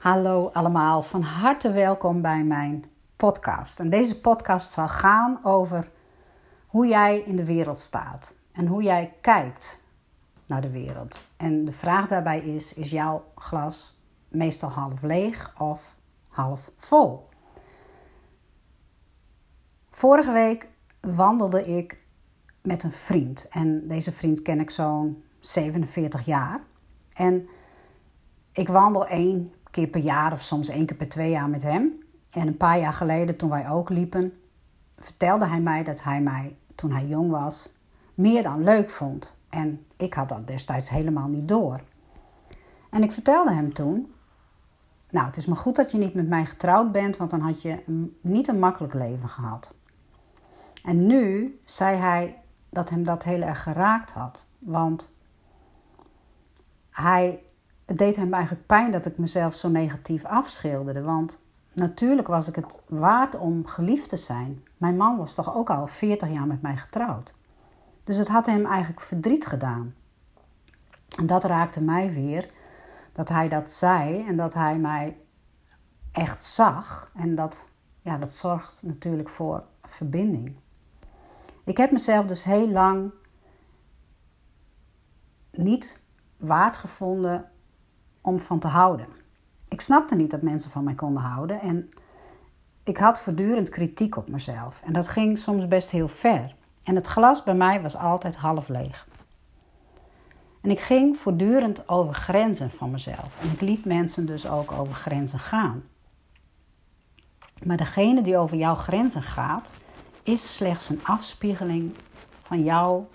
Hallo allemaal, van harte welkom bij mijn podcast. En deze podcast zal gaan over hoe jij in de wereld staat en hoe jij kijkt naar de wereld. En de vraag daarbij is: is jouw glas meestal half leeg of half vol? Vorige week wandelde ik met een vriend en deze vriend ken ik zo'n 47 jaar. En ik wandel één keer per jaar of soms één keer per twee jaar met hem. En een paar jaar geleden, toen wij ook liepen, vertelde hij mij dat hij mij, toen hij jong was, meer dan leuk vond. En ik had dat destijds helemaal niet door. En ik vertelde hem toen: Nou, het is maar goed dat je niet met mij getrouwd bent, want dan had je niet een makkelijk leven gehad. En nu zei hij dat hem dat heel erg geraakt had. Want hij het deed hem eigenlijk pijn dat ik mezelf zo negatief afschilderde. Want natuurlijk was ik het waard om geliefd te zijn. Mijn man was toch ook al 40 jaar met mij getrouwd. Dus het had hem eigenlijk verdriet gedaan. En dat raakte mij weer, dat hij dat zei en dat hij mij echt zag. En dat, ja, dat zorgt natuurlijk voor verbinding. Ik heb mezelf dus heel lang niet waard gevonden om van te houden. Ik snapte niet dat mensen van mij konden houden en ik had voortdurend kritiek op mezelf. En dat ging soms best heel ver. En het glas bij mij was altijd half leeg. En ik ging voortdurend over grenzen van mezelf. En ik liet mensen dus ook over grenzen gaan. Maar degene die over jouw grenzen gaat, is slechts een afspiegeling van jouw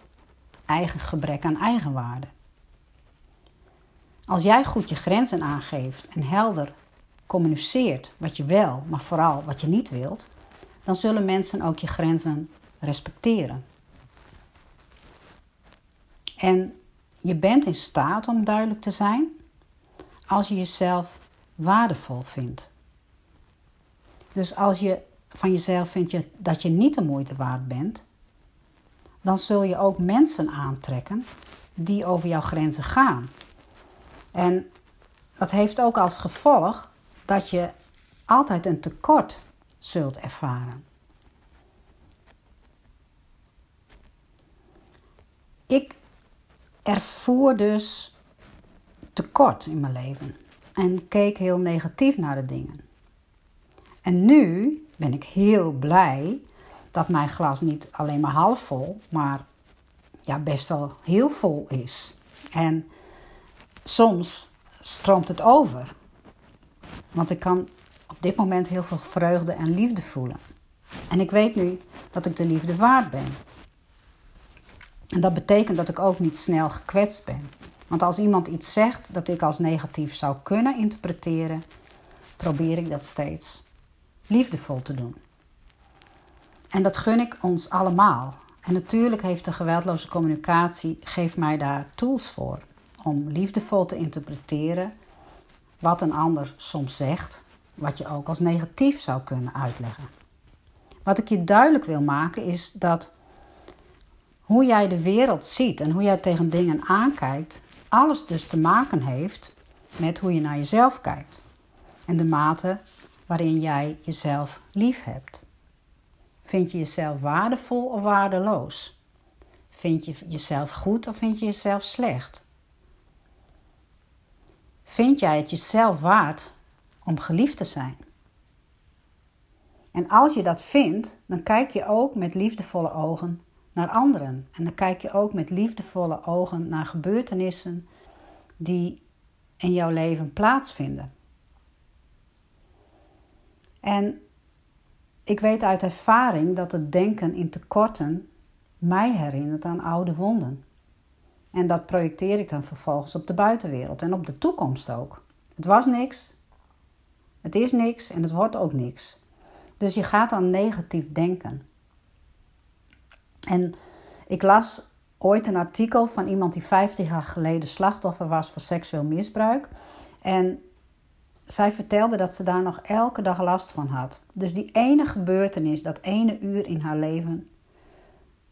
eigen gebrek aan eigenwaarde. Als jij goed je grenzen aangeeft en helder communiceert wat je wel, maar vooral wat je niet wilt, dan zullen mensen ook je grenzen respecteren. En je bent in staat om duidelijk te zijn als je jezelf waardevol vindt. Dus als je van jezelf vindt dat je niet de moeite waard bent, dan zul je ook mensen aantrekken die over jouw grenzen gaan. En dat heeft ook als gevolg dat je altijd een tekort zult ervaren. Ik ervoer dus tekort in mijn leven en keek heel negatief naar de dingen. En nu ben ik heel blij dat mijn glas niet alleen maar half vol, maar ja, best wel heel vol is. En soms stroomt het over. Want ik kan op dit moment heel veel vreugde en liefde voelen. En ik weet nu dat ik de liefde waard ben. En dat betekent dat ik ook niet snel gekwetst ben. Want als iemand iets zegt dat ik als negatief zou kunnen interpreteren, probeer ik dat steeds liefdevol te doen. En dat gun ik ons allemaal. En natuurlijk heeft de geweldloze communicatie geeft mij daar tools voor om liefdevol te interpreteren wat een ander soms zegt, wat je ook als negatief zou kunnen uitleggen. Wat ik je duidelijk wil maken is dat hoe jij de wereld ziet en hoe jij tegen dingen aankijkt, alles dus te maken heeft met hoe je naar jezelf kijkt en de mate waarin jij jezelf lief hebt. Vind je jezelf waardevol of waardeloos? Vind je jezelf goed of vind je jezelf slecht? Vind jij het jezelf waard om geliefd te zijn? En als je dat vindt, dan kijk je ook met liefdevolle ogen naar anderen. En dan kijk je ook met liefdevolle ogen naar gebeurtenissen die in jouw leven plaatsvinden. En ik weet uit ervaring dat het denken in tekorten mij herinnert aan oude wonden. En dat projecteer ik dan vervolgens op de buitenwereld en op de toekomst ook. Het was niks, het is niks en het wordt ook niks. Dus je gaat dan negatief denken. En ik las ooit een artikel van iemand die 50 jaar geleden slachtoffer was van seksueel misbruik. En zij vertelde dat ze daar nog elke dag last van had. Dus die ene gebeurtenis, dat ene uur in haar leven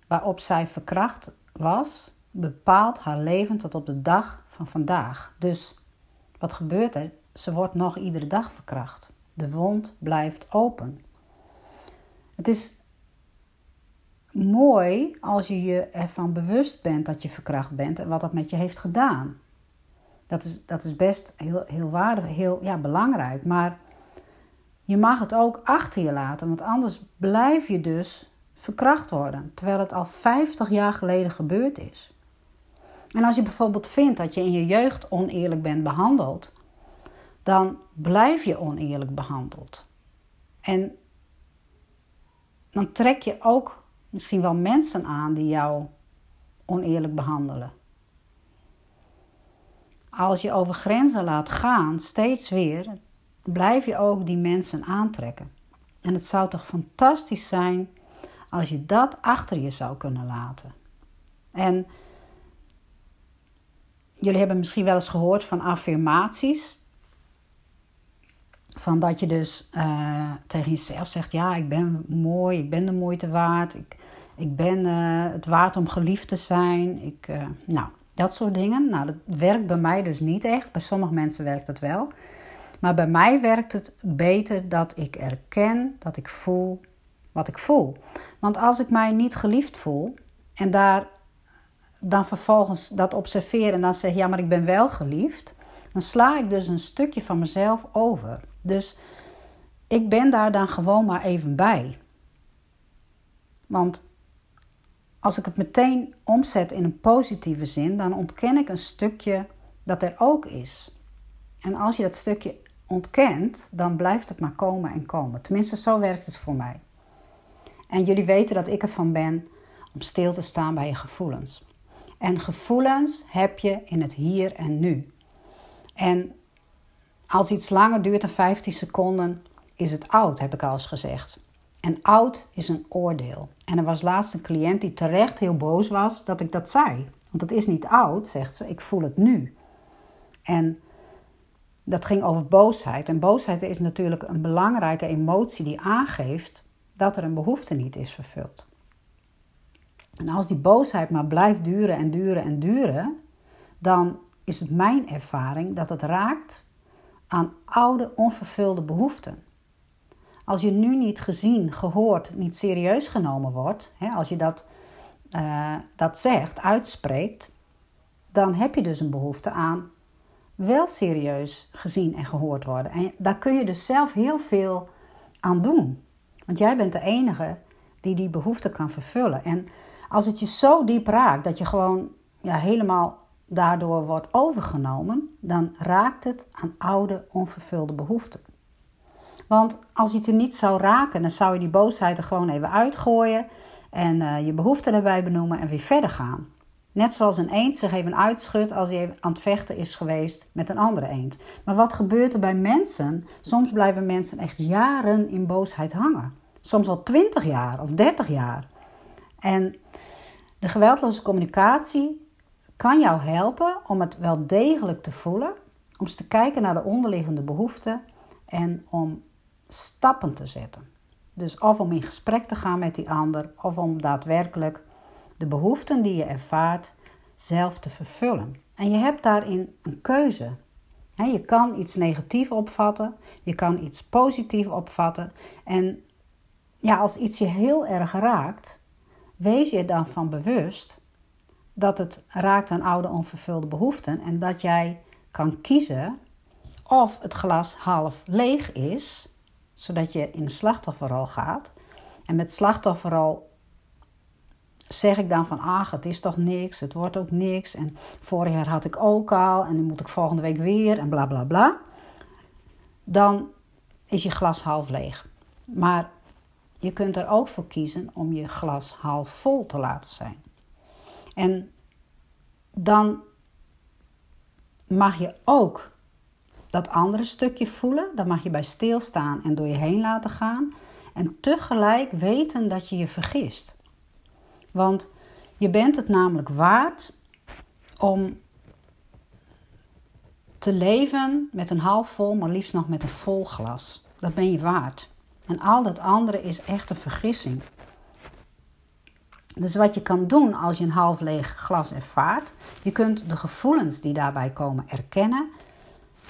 waarop zij verkracht was, bepaalt haar leven tot op de dag van vandaag. Dus wat gebeurt er? ze wordt nog iedere dag verkracht. De wond blijft open. Het is mooi als je je ervan bewust bent dat je verkracht bent en wat dat met je heeft gedaan. Dat is, dat is best heel, heel waardevol, heel ja, belangrijk. Maar je mag het ook achter je laten, want anders blijf je dus verkracht worden, terwijl het al 50 jaar geleden gebeurd is. En als je bijvoorbeeld vindt dat je in je jeugd oneerlijk bent behandeld, dan blijf je oneerlijk behandeld. En dan trek je ook misschien wel mensen aan die jou oneerlijk behandelen. Als je over grenzen laat gaan, steeds weer, blijf je ook die mensen aantrekken. En het zou toch fantastisch zijn als je dat achter je zou kunnen laten. En jullie hebben misschien wel eens gehoord van affirmaties. Van dat je dus uh, tegen jezelf zegt: Ja, ik ben mooi, ik ben de moeite waard, ik, ik ben uh, het waard om geliefd te zijn. Ik, uh, nou, dat soort dingen. Nou, dat werkt bij mij dus niet echt. Bij sommige mensen werkt het wel. Maar bij mij werkt het beter dat ik erken, dat ik voel wat ik voel. Want als ik mij niet geliefd voel en daar dan vervolgens dat observeer en dan zeg ja, maar ik ben wel geliefd, dan sla ik dus een stukje van mezelf over. Dus ik ben daar dan gewoon maar even bij. Want als ik het meteen omzet in een positieve zin, dan ontken ik een stukje dat er ook is. En als je dat stukje ontkent, dan blijft het maar komen en komen. Tenminste, zo werkt het voor mij. En jullie weten dat ik ervan ben om stil te staan bij je gevoelens. En gevoelens heb je in het hier en nu. En als iets langer duurt dan 15 seconden, is het oud, heb ik al eens gezegd. En oud is een oordeel. En er was laatst een cliënt die terecht heel boos was dat ik dat zei. Want het is niet oud, zegt ze, ik voel het nu. En dat ging over boosheid. En boosheid is natuurlijk een belangrijke emotie die aangeeft dat er een behoefte niet is vervuld. En als die boosheid maar blijft duren en duren en duren, dan is het mijn ervaring dat het raakt aan oude onvervulde behoeften. Als je nu niet gezien, gehoord, niet serieus genomen wordt, hè, als je dat, uh, dat zegt, uitspreekt, dan heb je dus een behoefte aan wel serieus gezien en gehoord worden. En daar kun je dus zelf heel veel aan doen. Want jij bent de enige die die behoefte kan vervullen. En als het je zo diep raakt dat je gewoon ja, helemaal daardoor wordt overgenomen, dan raakt het aan oude onvervulde behoeften. Want als je het er niet zou raken, dan zou je die boosheid er gewoon even uitgooien en uh, je behoeften erbij benoemen en weer verder gaan. Net zoals een eend zich even uitschudt als hij aan het vechten is geweest met een andere eend. Maar wat gebeurt er bij mensen? Soms blijven mensen echt jaren in boosheid hangen. Soms al 20 jaar of 30 jaar. En de geweldloze communicatie kan jou helpen om het wel degelijk te voelen, om eens te kijken naar de onderliggende behoeften en om stappen te zetten. Dus of om in gesprek te gaan met die ander, of om daadwerkelijk de behoeften die je ervaart zelf te vervullen. En je hebt daarin een keuze. Je kan iets negatief opvatten, je kan iets positief opvatten. En ja, als iets je heel erg raakt, wees je dan van bewust dat het raakt aan oude onvervulde behoeften en dat jij kan kiezen of het glas half leeg is, zodat je in de slachtofferrol gaat. En met slachtofferrol zeg ik dan van, ach, het is toch niks, het wordt ook niks. En vorig jaar had ik ook al en nu moet ik volgende week weer en bla bla bla. Dan is je glas half leeg. Maar je kunt er ook voor kiezen om je glas half vol te laten zijn. En dan mag je ook dat andere stukje voelen. Dan mag je bij stilstaan en door je heen laten gaan. En tegelijk weten dat je je vergist. Want je bent het namelijk waard om te leven met een half vol, maar liefst nog met een vol glas. Dat ben je waard. En al dat andere is echt een vergissing. Dus wat je kan doen als je een half leeg glas ervaart, je kunt de gevoelens die daarbij komen erkennen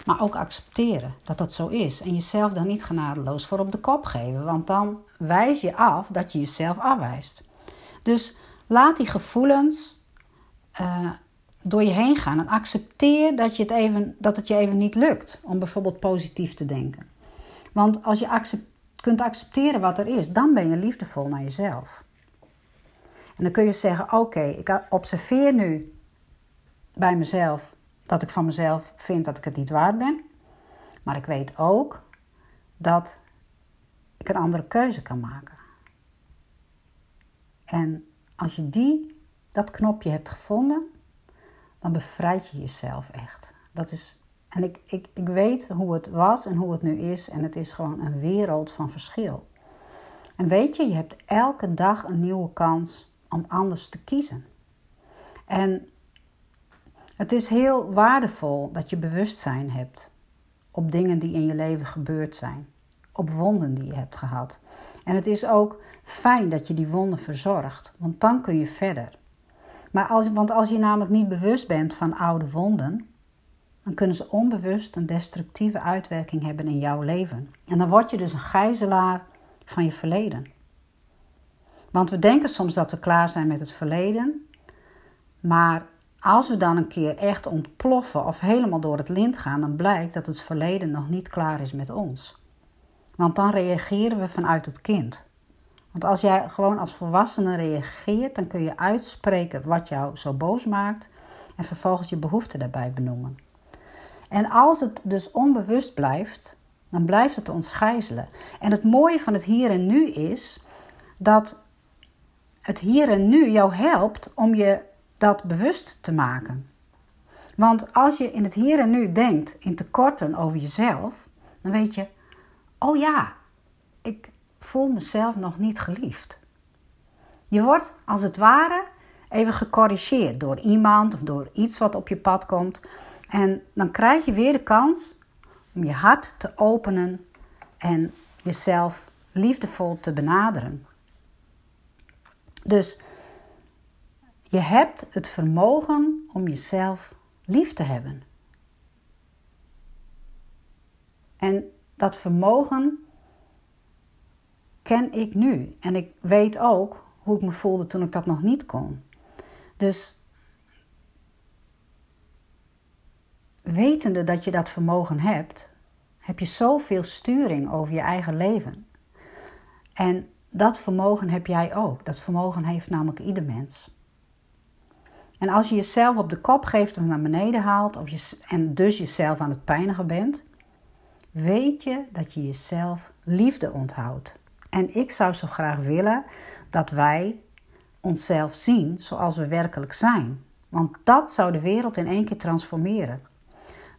Maar ook accepteren dat dat zo is. En jezelf dan niet genadeloos voor op de kop geven. Want dan wijs je af dat je jezelf afwijst. Dus laat die gevoelens uh, door je heen gaan. En accepteer dat, je het even, dat het je even niet lukt om bijvoorbeeld positief te denken. Want als je accept, kunt accepteren wat er is, dan ben je liefdevol naar jezelf. En dan kun je zeggen: Oké, ik observeer nu bij mezelf dat ik van mezelf vind dat ik het niet waard ben. Maar ik weet ook dat ik een andere keuze kan maken. En als je die, dat knopje hebt gevonden, dan bevrijd je jezelf echt. Dat is, en ik, ik, ik weet hoe het was en hoe het nu is. En het is gewoon een wereld van verschil. En weet je, je hebt elke dag een nieuwe kans om anders te kiezen. En het is heel waardevol dat je bewustzijn hebt op dingen die in je leven gebeurd zijn, op wonden die je hebt gehad. En het is ook fijn dat je die wonden verzorgt, want dan kun je verder. Maar als, want als je namelijk niet bewust bent van oude wonden, dan kunnen ze onbewust een destructieve uitwerking hebben in jouw leven. En dan word je dus een gijzelaar van je verleden. Want we denken soms dat we klaar zijn met het verleden, maar als we dan een keer echt ontploffen of helemaal door het lint gaan, dan blijkt dat het verleden nog niet klaar is met ons. Want dan reageren we vanuit het kind. Want als jij gewoon als volwassene reageert, dan kun je uitspreken wat jou zo boos maakt en vervolgens je behoefte daarbij benoemen. En als het dus onbewust blijft, dan blijft het ons. En het mooie van het hier en nu is dat het hier en nu jou helpt om je dat bewust te maken. Want als je in het hier en nu denkt in tekorten over jezelf, dan weet je, oh ja, ik voel mezelf nog niet geliefd. Je wordt als het ware even gecorrigeerd door iemand of door iets wat op je pad komt. En dan krijg je weer de kans om je hart te openen en jezelf liefdevol te benaderen. Dus je hebt het vermogen om jezelf lief te hebben. En dat vermogen ken ik nu. En ik weet ook hoe ik me voelde toen ik dat nog niet kon. Dus wetende dat je dat vermogen hebt, heb je zoveel sturing over je eigen leven. En dat vermogen heb jij ook. Dat vermogen heeft namelijk ieder mens. En als je jezelf op de kop geeft of naar beneden haalt of je, en dus jezelf aan het pijnigen bent, weet je dat je jezelf liefde onthoudt. En ik zou zo graag willen dat wij onszelf zien zoals we werkelijk zijn. Want dat zou de wereld in één keer transformeren.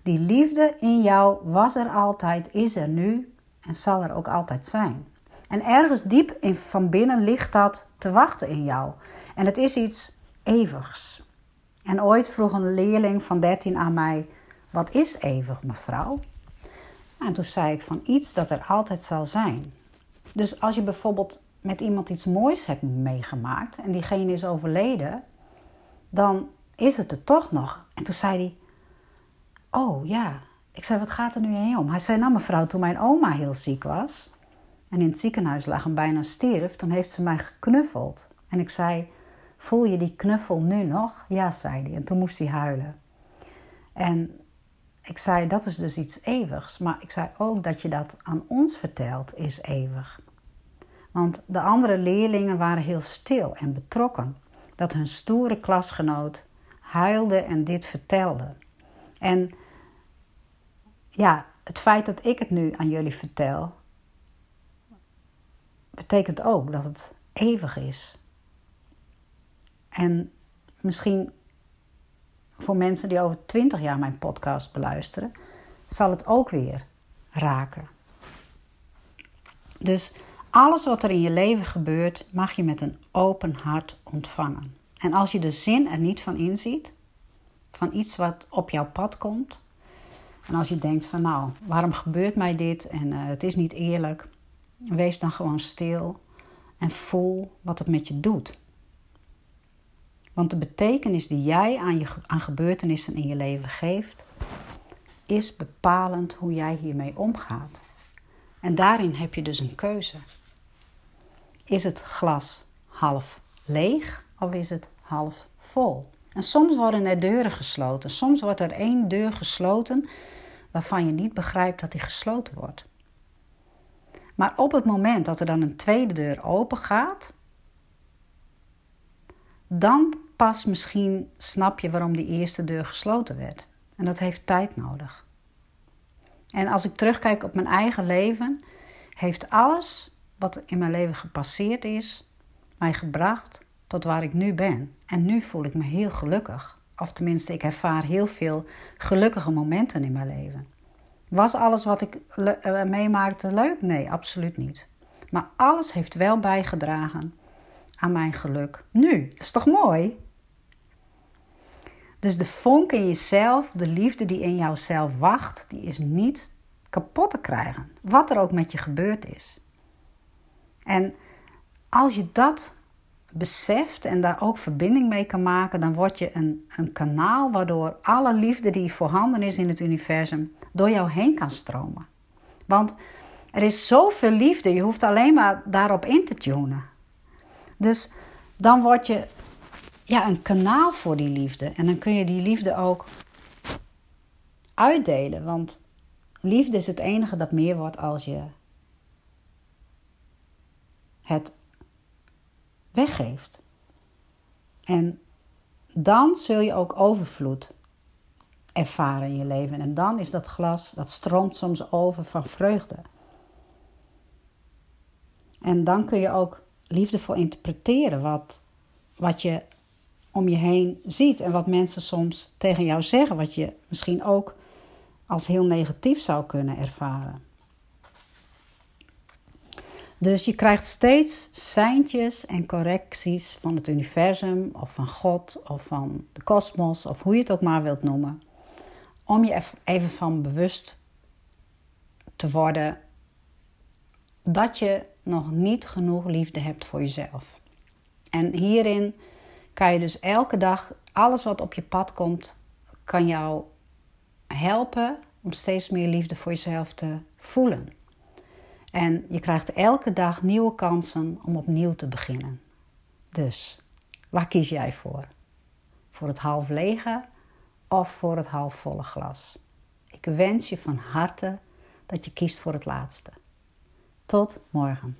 Die liefde in jou was er altijd, is er nu en zal er ook altijd zijn. En ergens diep in, van binnen ligt dat te wachten in jou. En het is iets eeuwigs. En ooit vroeg een leerling van 13 aan mij: Wat is eeuwig, mevrouw? En toen zei ik van iets dat er altijd zal zijn. Dus als je bijvoorbeeld met iemand iets moois hebt meegemaakt en diegene is overleden, dan is het er toch nog. En toen zei hij: Oh ja. Ik zei: Wat gaat er nu heen om? Hij zei: Nou, mevrouw, toen mijn oma heel ziek was en in het ziekenhuis lag en bijna stierf, toen heeft ze mij geknuffeld. En ik zei: Voel je die knuffel nu nog? Ja, zei hij. En toen moest hij huilen. En ik zei, dat is dus iets eeuwigs. Maar ik zei ook dat je dat aan ons vertelt, is eeuwig. Want de andere leerlingen waren heel stil en betrokken. Dat hun stoere klasgenoot huilde en dit vertelde. En ja, het feit dat ik het nu aan jullie vertel, betekent ook dat het eeuwig is. En misschien voor mensen die over 20 jaar mijn podcast beluisteren, zal het ook weer raken. Dus alles wat er in je leven gebeurt, mag je met een open hart ontvangen. En als je de zin er niet van inziet, van iets wat op jouw pad komt, en als je denkt van nou, waarom gebeurt mij dit en uh, het is niet eerlijk, wees dan gewoon stil en voel wat het met je doet. Want de betekenis die jij aan, je, aan gebeurtenissen in je leven geeft, is bepalend hoe jij hiermee omgaat. En daarin heb je dus een keuze. Is het glas half leeg of is het half vol? En soms worden er deuren gesloten. Soms wordt er één deur gesloten waarvan je niet begrijpt dat die gesloten wordt. Maar op het moment dat er dan een tweede deur open gaat, dan pas misschien snap je waarom die eerste deur gesloten werd. En dat heeft tijd nodig. En als ik terugkijk op mijn eigen leven, heeft alles wat in mijn leven gepasseerd is, mij gebracht tot waar ik nu ben. En nu voel ik me heel gelukkig. Of tenminste, ik ervaar heel veel gelukkige momenten in mijn leven. Was alles wat ik uh, meemaakte leuk? Nee, absoluut niet. Maar alles heeft wel bijgedragen aan mijn geluk nu. Dat is toch mooi? Dus de vonk in jezelf, de liefde die in jouzelf wacht, die is niet kapot te krijgen. Wat er ook met je gebeurd is. En als je dat beseft en daar ook verbinding mee kan maken, dan word je een, een kanaal waardoor alle liefde die voorhanden is in het universum door jou heen kan stromen. Want er is zoveel liefde, je hoeft alleen maar daarop in te tunen. Dus dan word je ja, een kanaal voor die liefde. En dan kun je die liefde ook uitdelen. Want liefde is het enige dat meer wordt als je het weggeeft. En dan zul je ook overvloed ervaren in je leven. En dan is dat glas, dat stroomt soms over van vreugde. En dan kun je ook liefdevol interpreteren wat, wat je om je heen ziet en wat mensen soms tegen jou zeggen, wat je misschien ook als heel negatief zou kunnen ervaren. Dus je krijgt steeds seintjes en correcties van het universum of van God of van de kosmos of hoe je het ook maar wilt noemen. Om je even van bewust te worden dat je nog niet genoeg liefde hebt voor jezelf. En hierin kan je dus elke dag, alles wat op je pad komt, kan jou helpen om steeds meer liefde voor jezelf te voelen. En je krijgt elke dag nieuwe kansen om opnieuw te beginnen. Dus, waar kies jij voor? Voor het half lege of voor het halfvolle glas? Ik wens je van harte dat je kiest voor het laatste. Tot morgen.